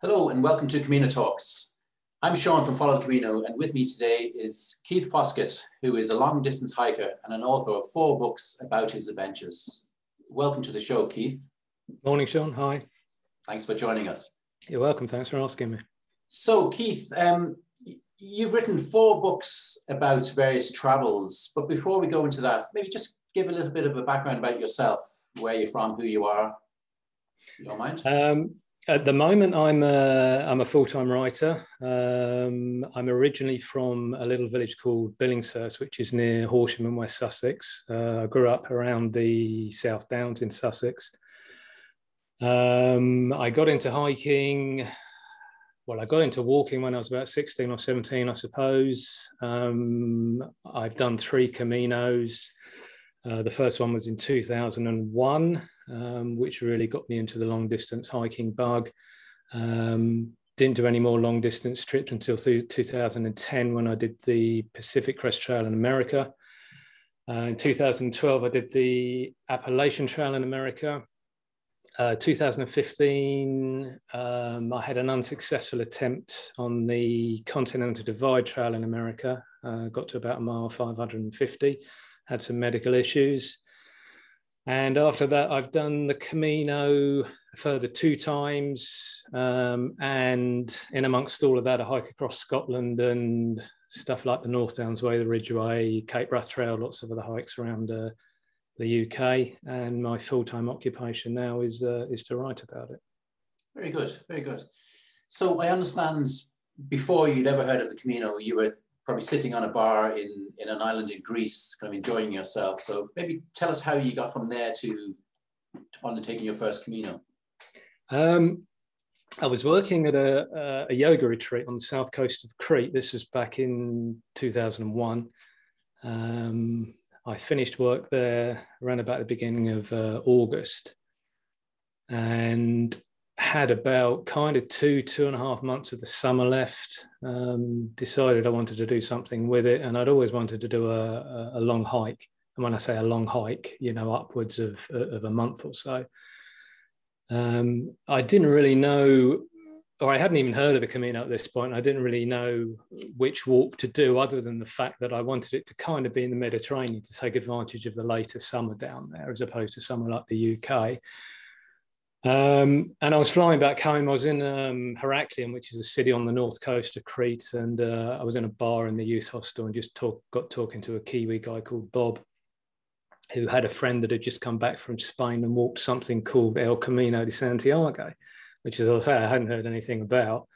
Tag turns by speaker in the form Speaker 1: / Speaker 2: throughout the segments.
Speaker 1: Hello and welcome to Camino Talks. I'm Sean from Follow the Camino and with me today is Keith Foskett, who is a long distance hiker and an author of four books about his adventures. Welcome to the show, Keith.
Speaker 2: Morning, Sean. Hi.
Speaker 1: Thanks for joining us.
Speaker 2: You're welcome. Thanks for asking me.
Speaker 1: So, Keith, um, you've written four books about various travels, but before we go into that, maybe just give a little bit of a background about yourself, where you're from, who you are. You don't mind?
Speaker 2: Um, at the moment, I'm a, I'm a full-time writer. Um, I'm originally from a little village called Billingshurst, which is near Horsham in West Sussex. Uh, I grew up around the South Downs in Sussex. Um, I got into hiking. Well, I got into walking when I was about 16 or 17, I suppose. Um, I've done three Caminos. Uh, the first one was in 2001 um, which really got me into the long distance hiking bug. Um, didn't do any more long distance trips until 2010 when I did the Pacific Crest Trail in America. Uh, in 2012, I did the Appalachian Trail in America. Uh, 2015, um, I had an unsuccessful attempt on the Continental Divide Trail in America. Uh, got to about a mile 550, had some medical issues. And after that, I've done the Camino further two times. Um, and in amongst all of that, a hike across Scotland and stuff like the North Downs Way, the Ridgeway, Cape Wrath Trail, lots of other hikes around uh, the UK. And my full time occupation now is, uh, is to write about it.
Speaker 1: Very good, very good. So I understand before you'd ever heard of the Camino, you were probably sitting on a bar in, in an island in Greece, kind of enjoying yourself. So maybe tell us how you got from there to, to undertaking your first Camino.
Speaker 2: Um, I was working at a, a, yoga retreat on the south coast of Crete. This was back in 2001. Um, I finished work there around about the beginning of uh, August. And had about kind of two, two and a half months of the summer left. Um, decided I wanted to do something with it, and I'd always wanted to do a, a, long hike. And when I say a long hike, you know, upwards of, of a month or so. Um, I didn't really know, or I hadn't even heard of the Camino at this point. I didn't really know which walk to do, other than the fact that I wanted it to kind of be in the Mediterranean to take advantage of the later summer down there, as opposed to somewhere like the UK. Um, and I was flying back home. I was in um, Heraklion, which is a city on the north coast of Crete, and uh, I was in a bar in the youth hostel and just talk, got talking to a Kiwi guy called Bob, who had a friend that had just come back from Spain and walked something called El Camino de Santiago, which, as I say, I hadn't heard anything about.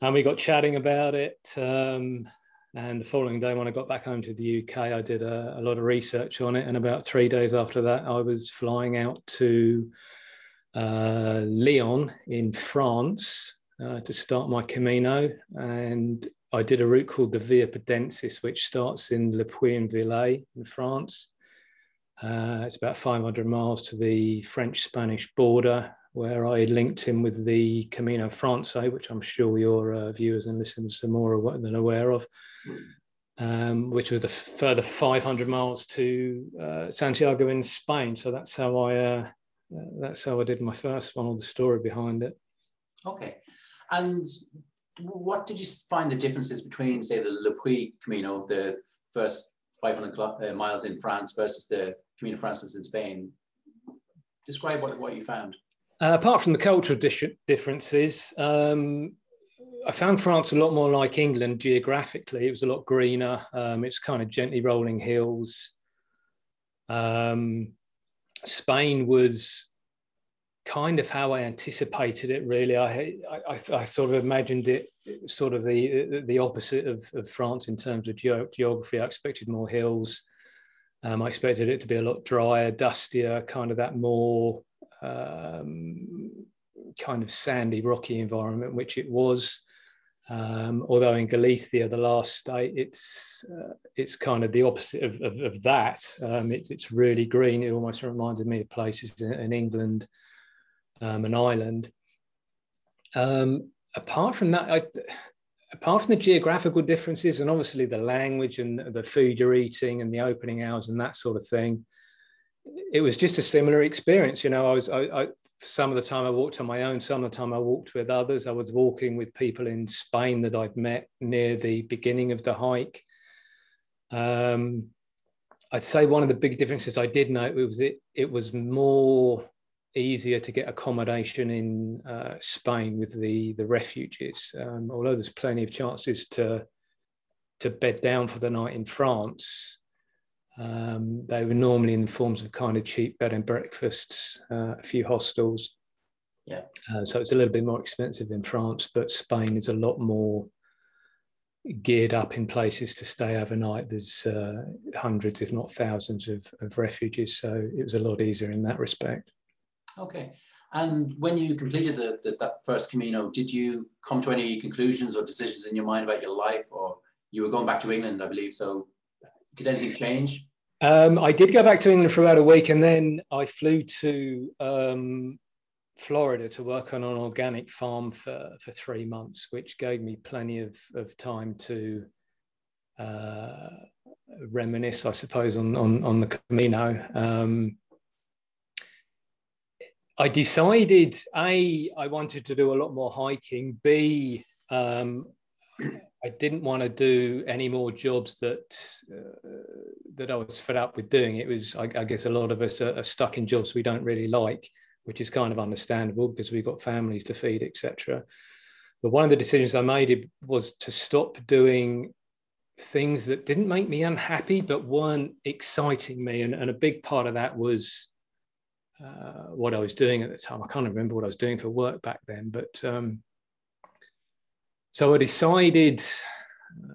Speaker 2: And we got chatting about it. Um, and the following day, when I got back home to the UK, I did a, a lot of research on it. And about three days after that, I was flying out to uh, Lyon in France uh, to start my Camino. And I did a route called the Via Podiensis, which starts in Le Puy-en-Velay in France. Uh, it's about 500 miles to the French-Spanish border, where I linked in with the Camino Francais, which I'm sure your uh, viewers and listeners are more than aware of, um, which was the further 500 miles to uh, Santiago in Spain. So that's how I uh, that's how I did my first one, or the story behind it.
Speaker 1: Okay. And what did you find the differences between, say, the Le Puy Camino, the first 500 uh, miles in France versus the Camino Frances in Spain? Describe what, what you found.
Speaker 2: Uh, apart from the cultural differences, um, I found France a lot more like England geographically. It was a lot greener. Um, it's kind of gently rolling hills. Um, Spain was kind of how I anticipated it. Really, I I, I sort of imagined it sort of the the opposite of, of France in terms of ge- geography. I expected more hills. Um, I expected it to be a lot drier, dustier, kind of that more um, kind of sandy, rocky environment, which it was. Um, although in Galicia, the last state, it's uh, it's kind of the opposite of, of, of that. Um, it's it's really green. It almost reminded me of places in, in England, um, Ireland. Um, apart from that, I, apart from the geographical differences and obviously the language and the food you're eating and the opening hours and that sort of thing, it was just a similar experience. You know, I was I, I some of the time I walked on my own, some of the time I walked with others. I was walking with people in Spain that I'd met near the beginning of the hike. Um, I'd say one of the big differences I did note was it it was more easier to get accommodation in uh, Spain with the the refugees. Um, although there's plenty of chances to to bed down for the night in France, um, they were normally in the forms of kind of cheap bed and breakfasts, uh, a few hostels.
Speaker 1: Yeah.
Speaker 2: Uh, so it's a little bit more expensive in France, but Spain is a lot more geared up in places to stay overnight. There's uh, hundreds, if not thousands, of, of refugees. So it was a lot easier in that respect.
Speaker 1: Okay. And when you completed the, the, that first Camino, did you come to any conclusions or decisions in your mind about your life? Or you were going back to England, I believe. So did anything change?
Speaker 2: Um, I did go back to England for about a week and then I flew to um, Florida to work on an organic farm for, for three months, which gave me plenty of, of time to uh, reminisce, I suppose, on, on, on the Camino. Um, I decided A, I wanted to do a lot more hiking. B, um, I didn't want to do any more jobs that uh, that I was fed up with doing. It was, I, I guess, a lot of us are, are, stuck in jobs we don't really like, which is kind of understandable because we've got families to feed, etc. But one of the decisions I made was to stop doing things that didn't make me unhappy but weren't exciting me, and, and a big part of that was uh, what I was doing at the time. I can't remember what I was doing for work back then, but um, so I decided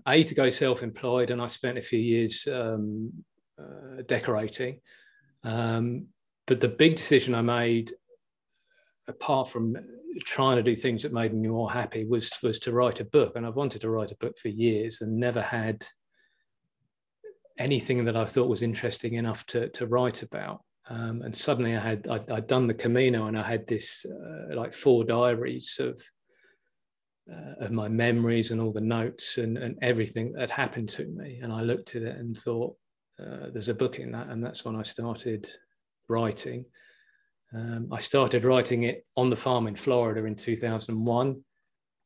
Speaker 2: a to go self-employed, and I spent a few years um, uh, decorating. Um, but the big decision I made, apart from trying to do things that made me more happy, was was to write a book. And I've wanted to write a book for years and never had anything that I thought was interesting enough to to write about. Um, and suddenly I had i had done the Camino and I had this uh, like four diaries of uh, of my memories and all the notes and, and everything that happened to me. And I looked at it and thought, uh, there's a book in that. And that's when I started writing. Um, I started writing it on the farm in Florida in 2001.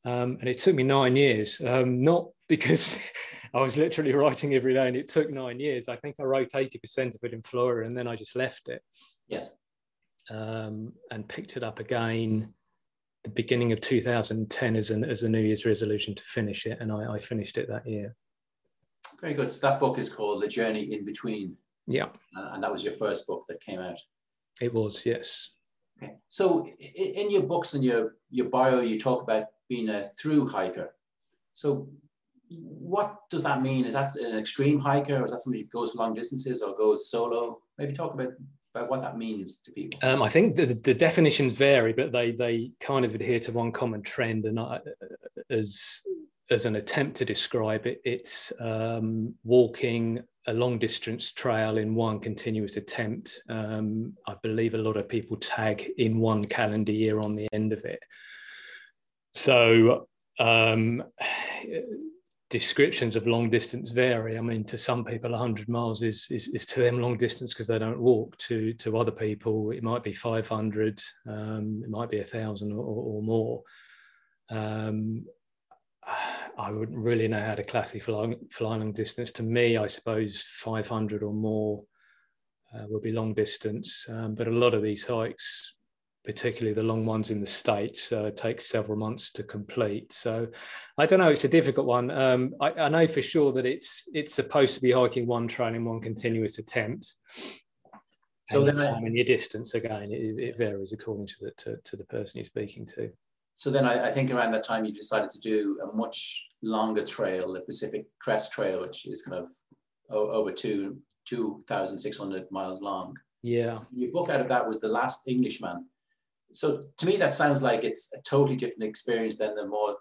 Speaker 2: Um, and it took me nine years, um, not because I was literally writing every day and it took nine years. I think I wrote 80% of it in Florida and then I just left it.
Speaker 1: Yes.
Speaker 2: Um, and picked it up again the beginning of 2010 as, an, as a New Year's resolution to finish it. And I, I finished it that year.
Speaker 1: Very good. So that book is called The Journey in Between.
Speaker 2: Yeah.
Speaker 1: Uh, and that was your first book that came out.
Speaker 2: It was, yes.
Speaker 1: Okay. So in your books and your, your bio, you talk about being a through hiker. So what does that mean? Is that an extreme hiker, or is that somebody who goes long distances or goes solo? Maybe talk about, what that means to people.
Speaker 2: Um, I think the, the definitions vary, but they they kind of adhere to one common trend. And I, as as an attempt to describe it, it's um, walking a long distance trail in one continuous attempt. Um, I believe a lot of people tag in one calendar year on the end of it. So um, descriptions of long distance vary. I mean, to some people, 100 miles is is, is to them long distance because they don't walk. To to other people, it might be 500, um, it might be a thousand or, or, more. Um, I wouldn't really know how to classify fly long distance. To me, I suppose 500 or more uh, would be long distance. Um, but a lot of these hikes particularly the long ones in the States, uh, take several months to complete. So I don't know, it's a difficult one. Um, I, I, know for sure that it's it's supposed to be hiking one trail in one continuous attempt. So then time I, and your distance again, it, it, varies according to the to, to, the person you're speaking to.
Speaker 1: So then I, I, think around that time you decided to do a much longer trail, the Pacific Crest Trail, which is kind of over two two thousand six hundred miles long.
Speaker 2: Yeah.
Speaker 1: Your book out of that was The Last Englishman so to me that sounds like it's a totally different experience than the more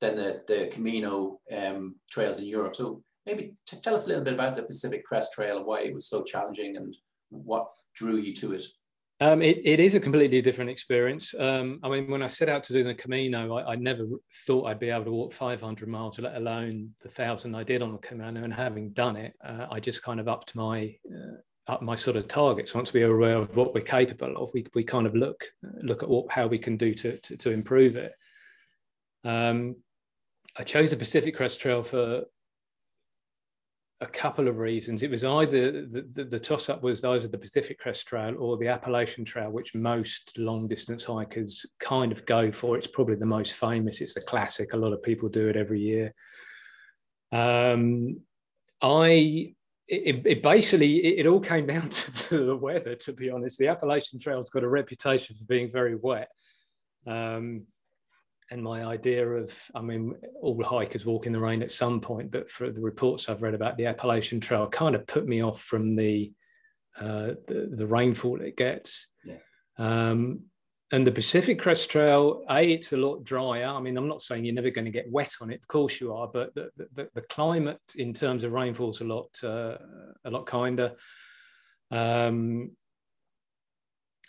Speaker 1: than the, the Camino um, trails in Europe. So maybe t- tell us a little bit about the Pacific Crest Trail and why it was so challenging and what drew you to it.
Speaker 2: Um, it, it is a completely different experience. Um, I mean, when I set out to do the Camino, I, I, never thought I'd be able to walk 500 miles, let alone the thousand I did on the Camino. And having done it, uh, I just kind of upped my uh, up my sort of targets. Once we are aware of what we're capable of, we, we kind of look look at what how we can do to to, to improve it. Um, I chose the Pacific Crest Trail for a couple of reasons. It was either the, the, the toss up was either the Pacific Crest Trail or the Appalachian Trail, which most long distance hikers kind of go for. It's probably the most famous. It's a classic. A lot of people do it every year. Um, I it, it, basically it, it, all came down to, to, the weather. To be honest, the Appalachian Trail's got a reputation for being very wet. Um, and my idea of, I mean, all hikers walk in the rain at some point, but for the reports I've read about the Appalachian Trail, kind of put me off from the uh, the, the, rainfall it gets.
Speaker 1: Yes.
Speaker 2: Um, and the Pacific Crest Trail, a it's a lot drier. I mean, I'm not saying you're never going to get wet on it. Of course you are, but the, the, the climate in terms of rainfall is a lot uh, a lot kinder. Um,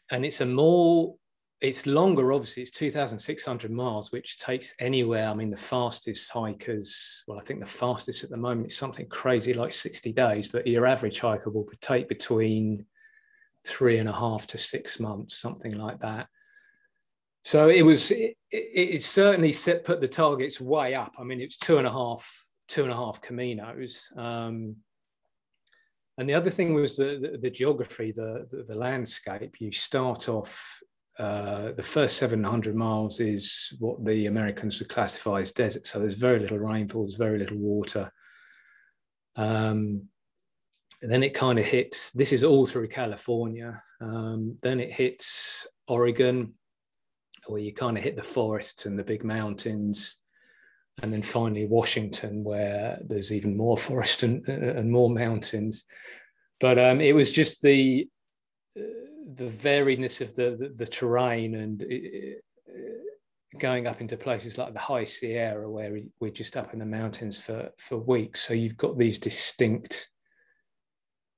Speaker 2: and it's a more it's longer, obviously, it's 2,600 miles, which takes anywhere. I mean, the fastest hikers, well, I think the fastest at the moment is something crazy like 60 days, but your average hiker will take between three and a half to six months, something like that. So it was, it, it certainly set, put the targets way up. I mean, it's two and a half, two and a half Caminos. Um, and the other thing was the, the, the geography, the, the, the landscape. You start off uh, the first 700 miles is what the Americans would classify as desert. So there's very little rainfall, there's very little water. Um, then it kind of hits, this is all through California. Um, then it hits Oregon, where you kind of hit the forests and the big mountains. And then finally Washington, where there's even more forest and, and more mountains. But um, it was just the, uh, the variedness of the, the, the terrain and uh, going up into places like the high Sierra, where we're just up in the mountains for, for weeks. So you've got these distinct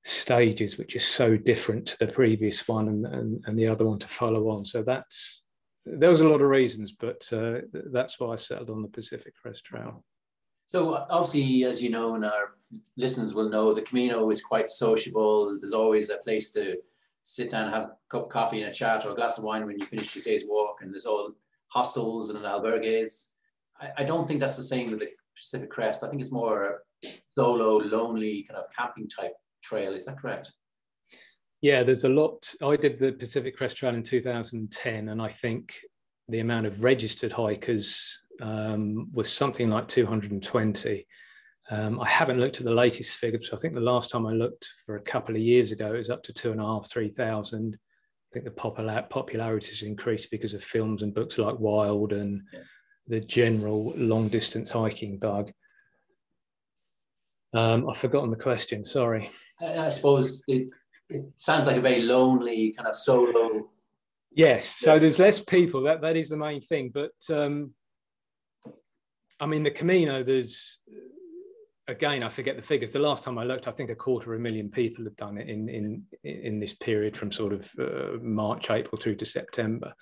Speaker 2: stages, which are so different to the previous one and, and, and the other one to follow on. So that's there was a lot of reasons, but uh, that's why I settled on the Pacific Crest Trail.
Speaker 1: So obviously, as you know, and our listeners will know, the Camino is quite sociable. There's always a place to sit down, have a cup of coffee and a chat or a glass of wine when you finish your day's walk, and there's all hostels and albergues. I, I don't think that's the same with the Pacific Crest. I think it's more a solo, lonely kind of camping type trail. Is that correct?
Speaker 2: Yeah, there's a lot. I did the Pacific Crest Trail in 2010, and I think the amount of registered hikers um, was something like 220. Um, I haven't looked at the latest figures. I think the last time I looked for a couple of years ago, it was up to two and a half, three thousand. I think the popular, popularity has increased because of films and books like Wild and yes. the general long distance hiking bug. Um, I've forgotten the question. Sorry.
Speaker 1: I suppose it, it sounds like a very lonely kind of solo.
Speaker 2: Yes. So there's less people. That that is the main thing. But um, I mean, the Camino. There's again, I forget the figures. The last time I looked, I think a quarter of a million people have done it in in in this period from sort of uh, March, April through to September.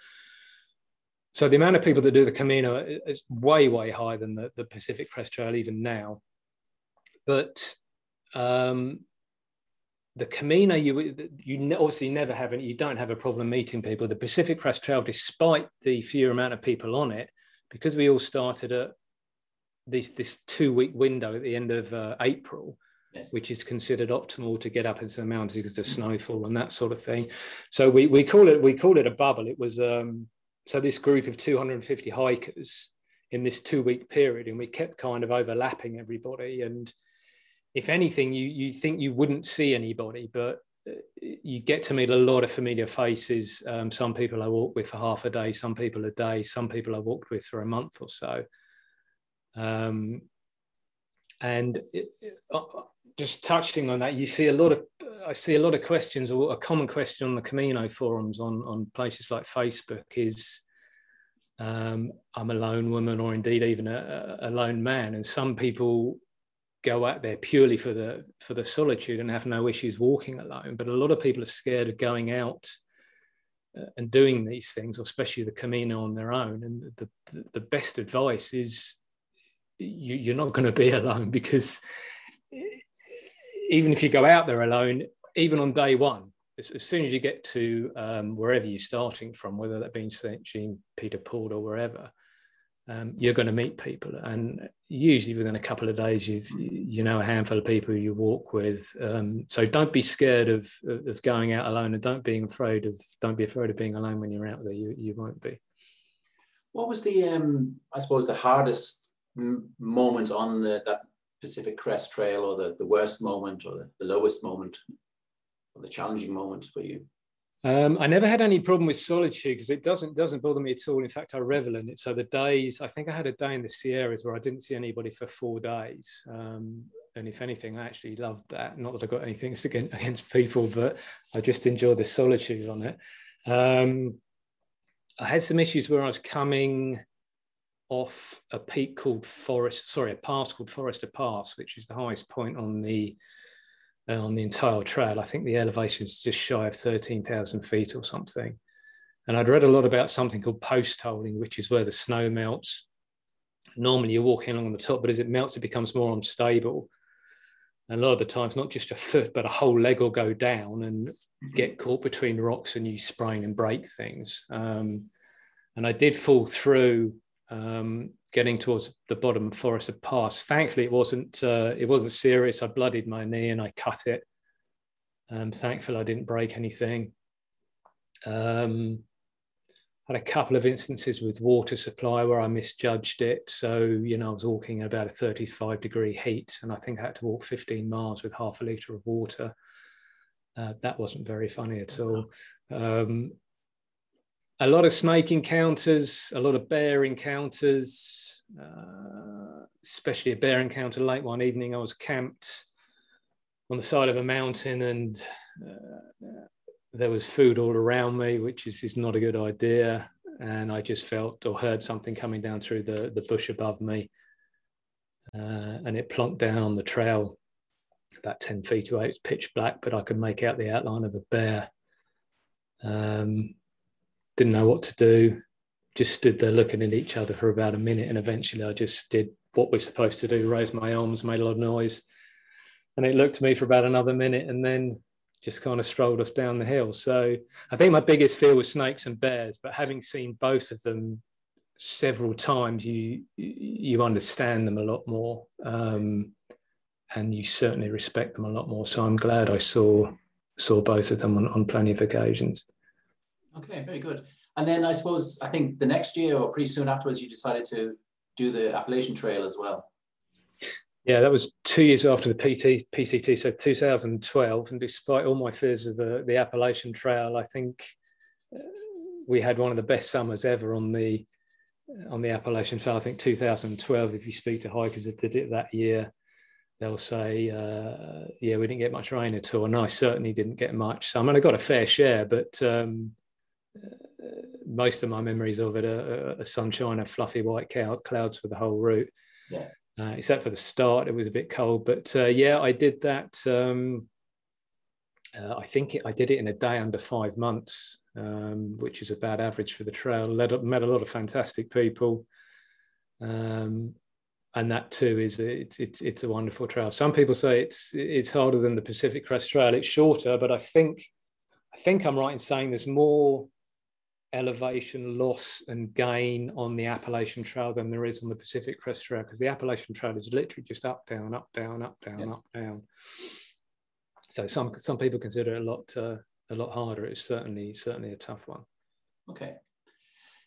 Speaker 2: So the amount of people that do the Camino is way, way higher than the, the Pacific Crest Trail even now. But um, the Camino, you you obviously never have you don't have a problem meeting people. The Pacific Crest Trail, despite the fewer amount of people on it, because we all started at this this two week window at the end of uh, April, yes. which is considered optimal to get up into the mountains because of snowfall and that sort of thing. So we we call it we call it a bubble. It was um, so this group of 250 hikers in this two week period, and we kept kind of overlapping everybody. And if anything, you you think you wouldn't see anybody, but uh, you get to meet a lot of familiar faces. Um, some people I walked with for half a day, some people a day, some people I walked with for a month or so. Um, and it, uh, just touching on that, you see a lot of I see a lot of questions, or a common question on the Camino forums on on places like Facebook is, um, I'm a lone woman, or indeed even a, a lone man, and some people go out there purely for the for the solitude and have no issues walking alone. But a lot of people are scared of going out uh, and doing these things, especially the Camino on their own. And the the best advice is you, are not going to be alone because even if you go out there alone, even on day one, as, as soon as you get to um, wherever you're starting from, whether that be St. Jean, Pied de Port, or wherever, um, you're going to meet people. And usually within a couple of days, you've, you know, a handful of people you walk with. Um, so don't be scared of, of going out alone and don't be afraid of, don't be afraid of being alone when you're out there. You, you won't be.
Speaker 1: What was the, um, I suppose, the hardest moment on the, that Pacific Crest Trail or the, the worst moment or the, the lowest moment or the challenging moment for you?
Speaker 2: Um, I never had any problem with solitude because it doesn't doesn't bother me at all. In fact, I revel in it. So the days, I think I had a day in the Sierras where I didn't see anybody for four days, um, and if anything, I actually loved that. Not that I got anything against people, but I just enjoyed the solitude on it. Um, I had some issues where I was coming off a peak called Forest, sorry, a pass called Forester Pass, which is the highest point on the uh, on the entire trail. I think the elevation is just shy of 13,000 feet or something. And I'd read a lot about something called post holing, which is where the snow melts. Normally you're walking along on the top, but as it melts, it becomes more unstable. And a lot of the times, not just a foot, but a whole leg will go down and get caught between rocks and you sprain and break things. Um, and I did fall through um, getting towards the bottom of Forester Pass. Thankfully, it wasn't uh, it wasn't serious. I bloodied my knee and I cut it. Um, thankfully, I didn't break anything. Um, had a couple of instances with water supply where I misjudged it. So, you know, I was walking at about a 35 degree heat and I think I had to walk 15 miles with half a litre of water. Uh, that wasn't very funny at all. Um, a lot of snake encounters, a lot of bear encounters, uh, especially a bear encounter late one evening. I was camped on the side of a mountain and uh, there was food all around me, which is, is not a good idea. And I just felt or heard something coming down through the, the bush above me. Uh, and it plonked down the trail about 10 feet away. It was pitch black, but I could make out the outline of a bear. Um, didn't know what to do, just stood there looking at each other for about a minute. And eventually I just did what we're supposed to do, raised my arms, made a lot of noise. And it looked at me for about another minute and then just kind of strolled us down the hill. So I think my biggest fear was snakes and bears, but having seen both of them several times, you you understand them a lot more, um, and you certainly respect them a lot more. So I'm glad I saw saw both of them on, on plenty of occasions.
Speaker 1: Okay, very good. And then I suppose I think the next year or pretty soon afterwards, you decided to do the Appalachian Trail as well.
Speaker 2: Yeah, that was two years after the PT, PCT, so 2012. And despite all my fears of the, the Appalachian Trail, I think uh, we had one of the best summers ever on the on the Appalachian Trail. I think 2012. If you speak to hikers that did it that year, they'll say, uh, "Yeah, we didn't get much rain at all," and I certainly didn't get much. So I mean, I got a fair share, but um, most of my memories of it are, a sunshine of fluffy white clouds for the whole route.
Speaker 1: Yeah.
Speaker 2: Uh, except for the start, it was a bit cold. But uh, yeah, I did that. Um, uh, I think it, I did it in a day under five months, um, which is about average for the trail. Led, met a lot of fantastic people. Um, and that too is a, it's, it's it's a wonderful trail. Some people say it's it's harder than the Pacific Crest Trail. It's shorter, but I think I think I'm right in saying there's more elevation loss and gain on the Appalachian Trail than there is on the Pacific Crest Trail because the Appalachian Trail is literally just up, down, up, down, up, down, yeah. up, down. So some some people consider it a lot uh, a lot harder. It's certainly certainly a tough one.
Speaker 1: Okay.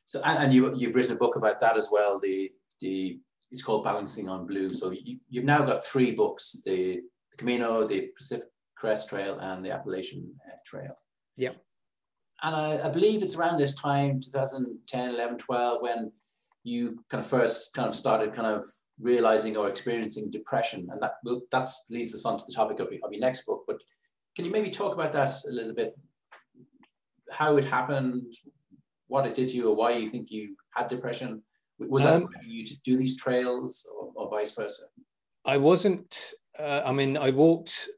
Speaker 1: So and, and you you've written a book about that as well. The the it's called Balancing on Blue. So you, you've now got three books: the, Camino, the Pacific Crest Trail, and the Appalachian uh, Trail.
Speaker 2: Yeah
Speaker 1: and I, I, believe it's around this time 2010 11 12 when you kind of first kind of started kind of realizing or experiencing depression. And that will that leads us on to the topic of, of your next book. But can you maybe talk about that a little bit? How it happened what it did to you or why you think you had depression? Was that um, you to do these trails or, or vice versa?
Speaker 2: I wasn't uh, i mean i walked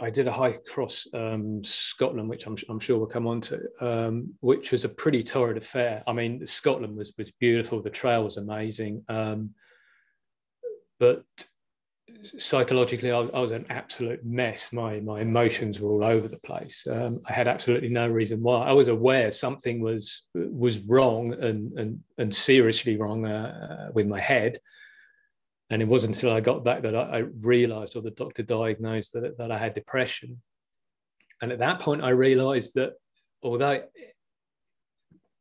Speaker 2: I did a hike across um, Scotland, which I'm, I'm, sure we'll come on to, um, which was a pretty torrid affair. I mean, Scotland was was beautiful. The trail was amazing, um, but psychologically, I was, I was, an absolute mess. My my emotions were all over the place. Um, I had absolutely no reason why. I was aware something was was wrong and and and seriously wrong uh with my head. And it wasn't until I got back that I, I realised, or the doctor diagnosed that that I had depression. And at that point, I realised that although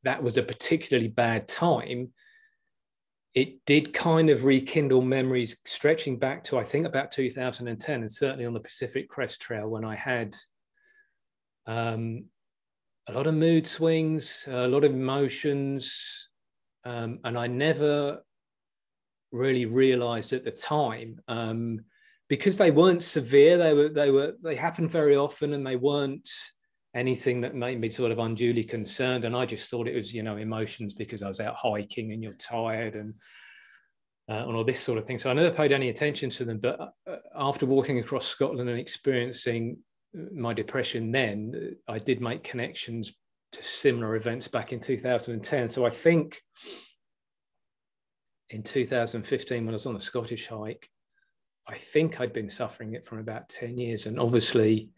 Speaker 2: that was a particularly bad time, it did kind of rekindle memories stretching back to I think about 2010 and certainly on the Pacific Crest Trail when I had um, a lot of mood swings, a lot of emotions, um, and I never really realized at the time um, because they weren't severe. They were they were they happened very often, and they weren't anything that made me sort of unduly concerned. And I just thought it was, you know, emotions because I was out hiking and you're tired and uh, and all this sort of thing. So I never paid any attention to them. But uh, after walking across Scotland and experiencing my depression, then I did make connections to similar events back in 2010. So I think in 2015, when I was on a Scottish hike, I think I'd been suffering it from about 10 years. And obviously,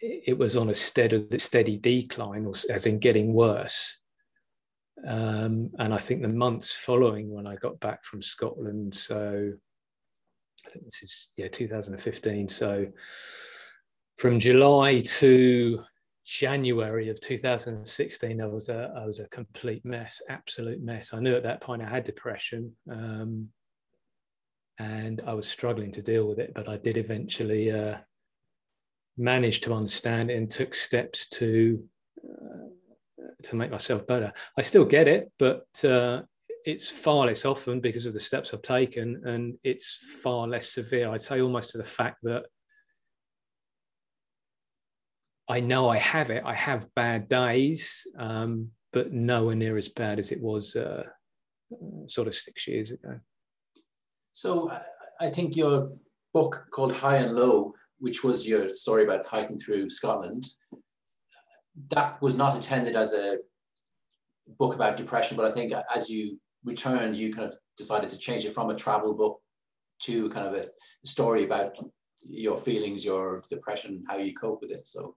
Speaker 2: it was on a steady, steady decline, as in getting worse. Um, and I think the months following when I got back from Scotland, so I think this is yeah 2015. So from July to January of 2016, I was a I was a complete mess, absolute mess. I knew at that point I had depression, um, and I was struggling to deal with it. But I did eventually uh, managed to understand it and took steps to uh, to make myself better. I still get it, but uh, it's far less often because of the steps I've taken, and it's far less severe. I'd say almost to the fact that I know I have it. I have bad days, um, but nowhere near as bad as it was uh, sort of six years ago.
Speaker 1: So I think your book called High and Low which was your story about hiking through Scotland, that was not intended as a book about depression, but I think as you returned, you kind of decided to change it from a travel book to kind of a story about your feelings, your depression, how you cope with it. So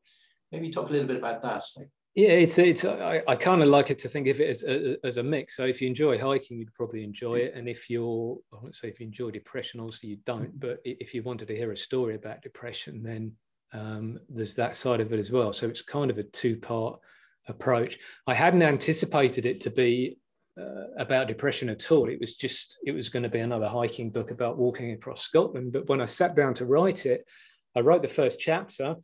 Speaker 1: maybe talk a little bit about that. Like,
Speaker 2: yeah, it's it's I, I kind of like it to think of it as a, as a mix. So if you enjoy hiking, you'd probably enjoy it, and if you're I won't say if you enjoy depression, also you don't. But if you wanted to hear a story about depression, then um, there's that side of it as well. So it's kind of a two part approach. I hadn't anticipated it to be uh, about depression at all. It was just it was going to be another hiking book about walking across Scotland. But when I sat down to write it, I wrote the first chapter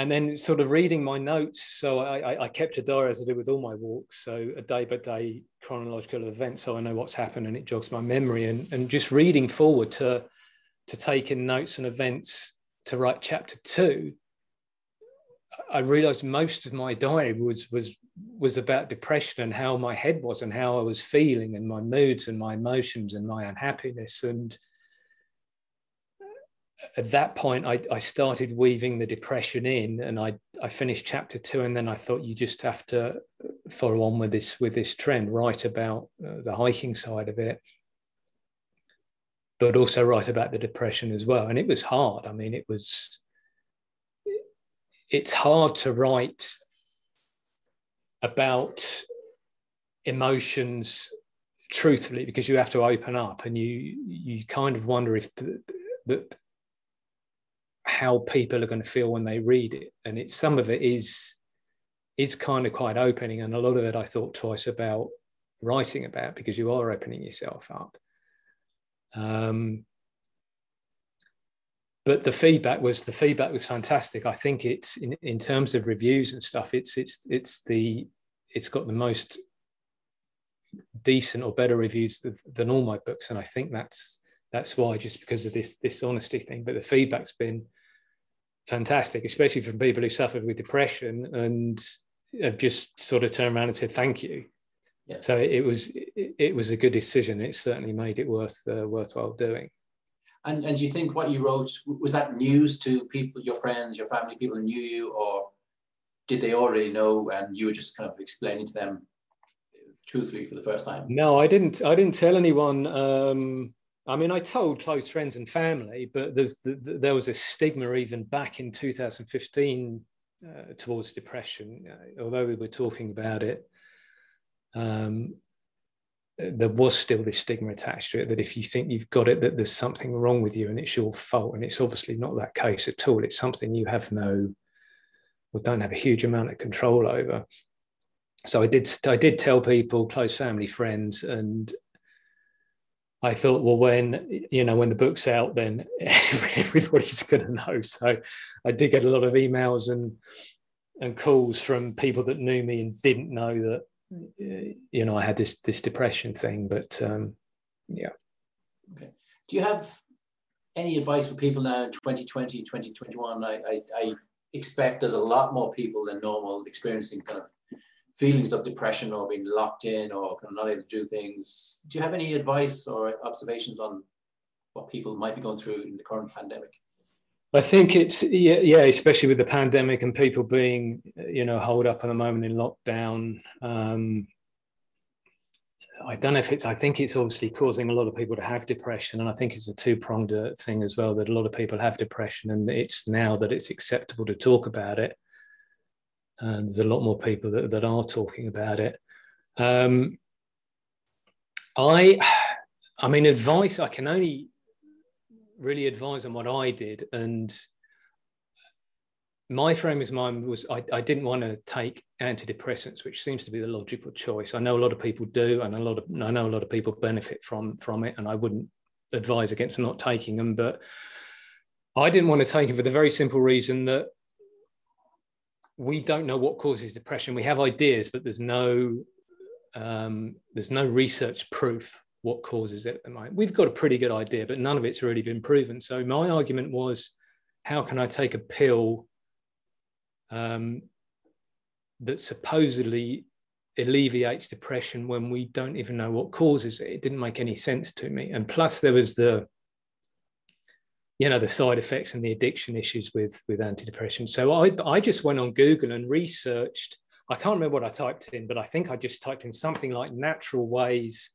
Speaker 2: and then sort of reading my notes. So I, I, kept a diary as I do with all my walks. So a day by day chronological event. So I know what's happened and it jogs my memory. And, and just reading forward to, to take in notes and events to write chapter two, I realized most of my diary was, was, was about depression and how my head was and how I was feeling and my moods and my emotions and my unhappiness. And, at that point I, I started weaving the depression in and I, I finished chapter two and then I thought you just have to follow on with this with this trend write about uh, the hiking side of it but also write about the depression as well. And it was hard. I mean it was it's hard to write about emotions truthfully because you have to open up and you you kind of wonder if that how people are going to feel when they read it. And it's some of it is is kind of quite opening and a lot of it i thought twice about writing about because you are opening yourself up. Um, but the feedback was the feedback was fantastic. I think it's in, in terms of reviews and stuff it's it's it's the it's got the most decent or better reviews than, than all my books. And i think that's that's why just because of this this honesty thing. But the feedback's been fantastic, especially from people who suffered with depression and have just sort of turned around and said thank you. Yeah. So it was it, it, was a good decision. It certainly made it worth uh, worthwhile doing.
Speaker 1: And and do you think what you wrote was that news to people, your friends, your family, people who knew you, or did they already know and you were just kind of explaining to them truthfully for the first time?
Speaker 2: No, I didn't. I didn't tell anyone. Um, I mean, I told close friends and family, but there's the, the, there was a stigma even back in 2015 uh, towards depression. Uh, although we were talking about it, um, there was still this stigma attached to it that if you think you've got it, that there's something wrong with you and it's your fault. And it's obviously not that case at all. It's something you have no, or don't have a huge amount of control over. So I did, I did tell people, close family, friends, and I thought, well, when you know when the book's out, then everybody's going to know. So I did get a lot of emails and and calls from people that knew me and didn't know that you know I had this this depression thing. But um, yeah.
Speaker 1: Okay. Do you have any advice for people now in 2020, 2021? I, I, I expect there's a lot more people than normal experiencing kind of feelings of depression or being locked in or kind of not able to do things. Do you have any advice or observations on what people might be going through in the current pandemic?
Speaker 2: I think it's yeah, yeah, especially with the pandemic and people being you know holed up at the moment in lockdown. Um, I don't know if it's. I think it's obviously causing a lot of people to have depression, and I think it's a two-pronged uh, thing as well. That a lot of people have depression, and it's now that it's acceptable to talk about it and there's a lot more people that, that are talking about it. Um, I, I mean, advice. I can only really advise on what I did, and my frame of mind was I, I didn't want to take antidepressants, which seems to be the logical choice. I know a lot of people do, and a lot of I know a lot of people benefit from from it, and I wouldn't advise against not taking them, but I didn't want to take them for the very simple reason that we don't know what causes depression. We have ideas, but there's no um, there's no research proof what causes it at the moment. We've got a pretty good idea, but none of it's really been proven. So my argument was, how can I take a pill um, that supposedly alleviates depression when we don't even know what causes it? It didn't make any sense to me. And plus, there was the you know the side effects and the addiction issues with with antidepressants. So i i just went on google and researched i can't remember what i typed in but i think i just typed in something like natural ways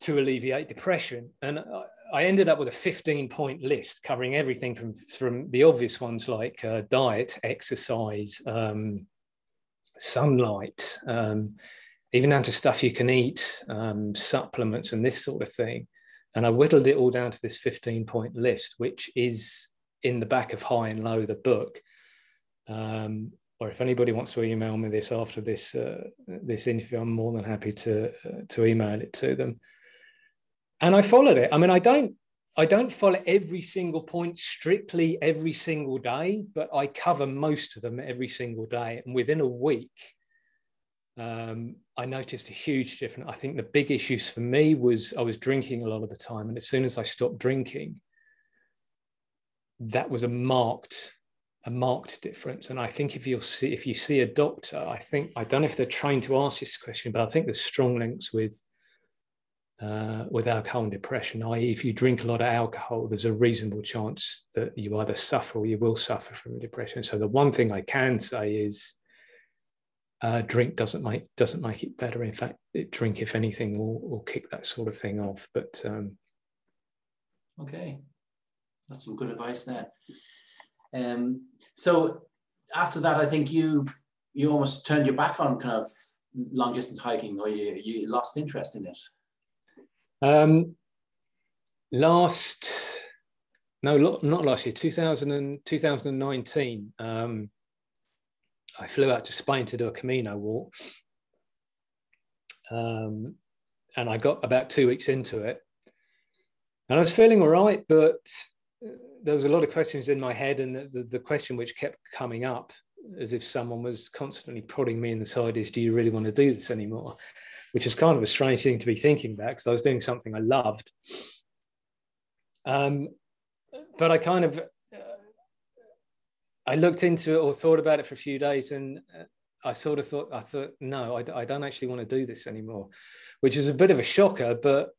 Speaker 2: to alleviate depression. And i ended up with a 15 point list covering everything from from the obvious ones like uh, diet exercise um, sunlight um, even down to stuff you can eat um, supplements and this sort of thing and I whittled it all down to this 15 point list, which is in the back of High and Low, the book. Um, or if anybody wants to email me this after this uh, this interview, I'm more than happy to uh, to email it to them. And I followed it. I mean, I don't I don't follow every single point strictly every single day, but I cover most of them every single day. And within a week, um, I noticed a huge difference. I think the big issues for me was I was drinking a lot of the time, and as soon as I stopped drinking, that was a marked a marked difference. And I think if you see if you see a doctor, I think I don't know if they're trained to ask this question, but I think there's strong links with uh, with alcohol and depression. I.e., if you drink a lot of alcohol, there's a reasonable chance that you either suffer or you will suffer from depression. So the one thing I can say is uh, drink doesn't make doesn't make it better. In fact, it, drink, if anything, will, will kick that sort of thing off. But um,
Speaker 1: okay, that's some good advice there. Um, so after that, I think you you almost turned your back on kind of long distance hiking, or you you lost interest in it.
Speaker 2: Um, last no, not last year, 2000 and, 2019. Um, I flew out to Spain to do a Camino walk. Um, and I got about two weeks into it. And I was feeling all right, but there was a lot of questions in my head. And the, the, the question which kept coming up, as if someone was constantly prodding me in the side, is do you really want to do this anymore? Which is kind of a strange thing to be thinking about because I was doing something I loved. Um, but I kind of I looked into it or thought about it for a few days, and uh, I sort of thought, I thought, no, I, I don't actually want to do this anymore, which is a bit of a shocker, but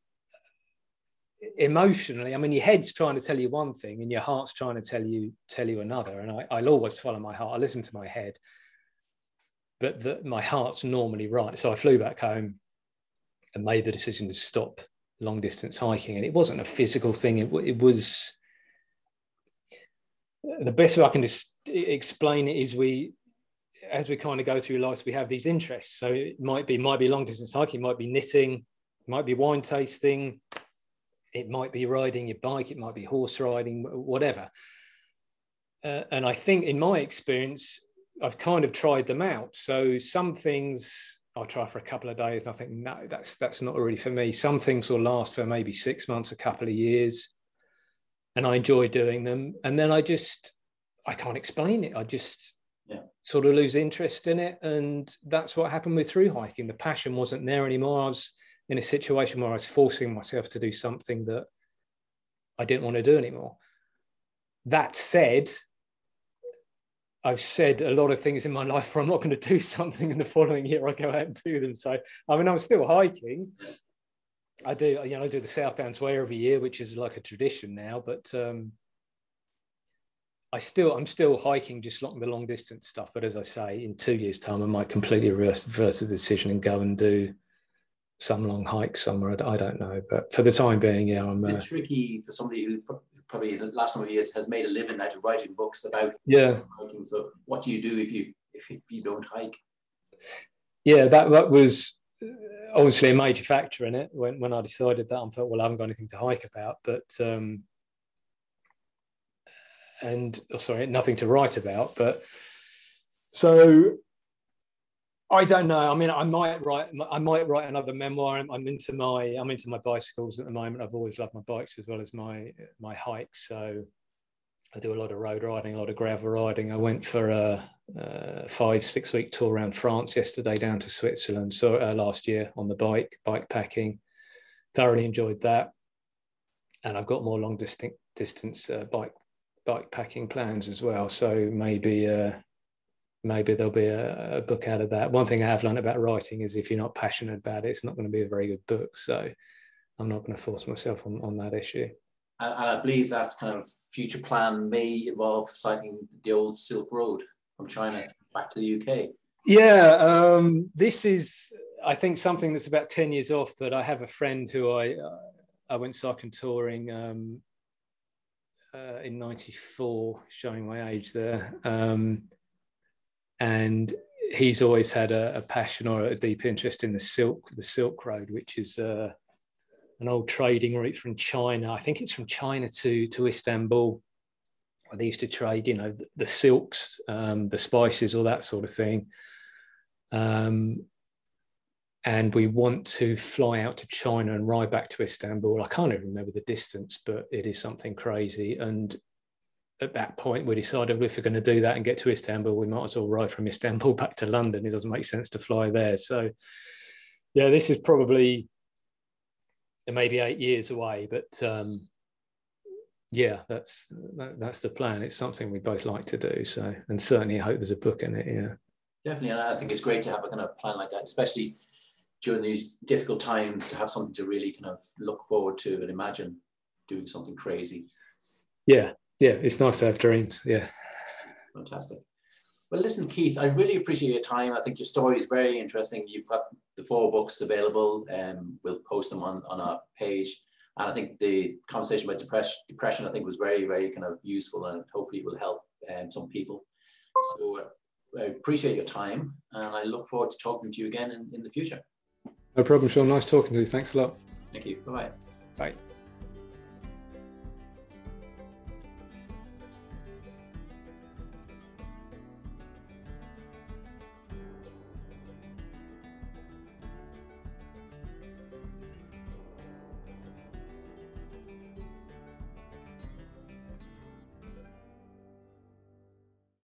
Speaker 2: emotionally, I mean, your head's trying to tell you one thing, and your heart's trying to tell you tell you another. And I, I'll always follow my heart. I listen to my head, but the, my heart's normally right. So I flew back home and made the decision to stop long distance hiking, and it wasn't a physical thing. It, it was the best way I can just explain it is we, as we kind of go through life, we have these interests. So it might be might be long distance hiking, might be knitting, might be wine tasting, it might be riding your bike, it might be horse riding, whatever. Uh, and I think in my experience, I've kind of tried them out. So some things I'll try for a couple of days and I think, no, that's that's not really for me. Some things will last for maybe six months, a couple of years. And I enjoy doing them. And then I just I can't explain it. I just yeah. sort of lose interest in it. And that's what happened with through hiking. The passion wasn't there anymore. I was in a situation where I was forcing myself to do something that I didn't want to do anymore. That said, I've said a lot of things in my life where I'm not going to do something, and the following year I go out and do them. So, I mean, I'm still hiking. I do, you know, I do the South Downs Way every year, which is like a tradition now. But um, I still, I'm still hiking just long the long distance stuff. But as I say, in two years' time, I might completely reverse, reverse the decision and go and do some long hike somewhere. I don't know, but for the time being, yeah, I'm.
Speaker 1: Uh, tricky for somebody who probably the last number of years has made a living out of writing books about
Speaker 2: yeah
Speaker 1: hiking. So, what do you do if you if, if you don't hike?
Speaker 2: Yeah, that that was obviously a major factor in it when when I decided that. I thought, well, I haven't got anything to hike about, but um, and oh, sorry, nothing to write about, but so I don't know. I mean, I might write. I might write another memoir. I'm, I'm, into my. I'm into my bicycles at the moment. I've always loved my bikes as well as my my hikes. So I do a lot of road riding, a lot of gravel riding. I went for a, a five six week tour around France yesterday, down to Switzerland. So uh, last year on the bike, bike packing. Thoroughly enjoyed that, and I've got more long distance distance uh, bike bike packing plans as well. So maybe. Uh, maybe there'll be a, a, book out of that. One thing I have learned about writing is if you're not passionate about it, it's not going to be a very good book. So I'm not going to force myself on, on that issue.
Speaker 1: And, and I believe that kind of future plan may involve cycling the old Silk Road from China back to the UK.
Speaker 2: Yeah, um, this is, I think, something that's about 10 years off, but I have a friend who I, uh, I went cycling touring um, uh, in 94, showing my age there. Um, and he's always had a, a, passion or a deep interest in the silk, the Silk Road, which is uh, an old trading route from China. I think it's from China to to Istanbul. They used to trade, you know, the, the silks, um, the spices, all that sort of thing. Um, and we want to fly out to China and ride back to Istanbul. I can't even remember the distance, but it is something crazy. And at that point we decided if we're going to do that and get to Istanbul, we might as well ride from Istanbul back to London. It doesn't make sense to fly there. So, yeah, this is probably maybe eight years away, but um, yeah, that's that, that's the plan. It's something we both like to do. So, and certainly I hope there's a book in it. Yeah,
Speaker 1: definitely, and I think it's great to have a kind of plan like that, especially during these difficult times, to have something to really kind of look forward to and imagine doing something crazy.
Speaker 2: Yeah, yeah, it's nice to have dreams. Yeah.
Speaker 1: Fantastic. Well, listen, Keith, I really appreciate your time. I think your story is very interesting. You've got the four books available, and um, we'll post them on, on our page. And I think the conversation about depression, depression, I think, was very, very kind of useful, and hopefully, it will help um, some people. So uh, I appreciate your time, and I look forward to talking to you again in, in the future.
Speaker 2: No problem, Sean. Nice talking to you. Thanks a lot.
Speaker 1: Thank you. Bye-bye.
Speaker 2: Bye.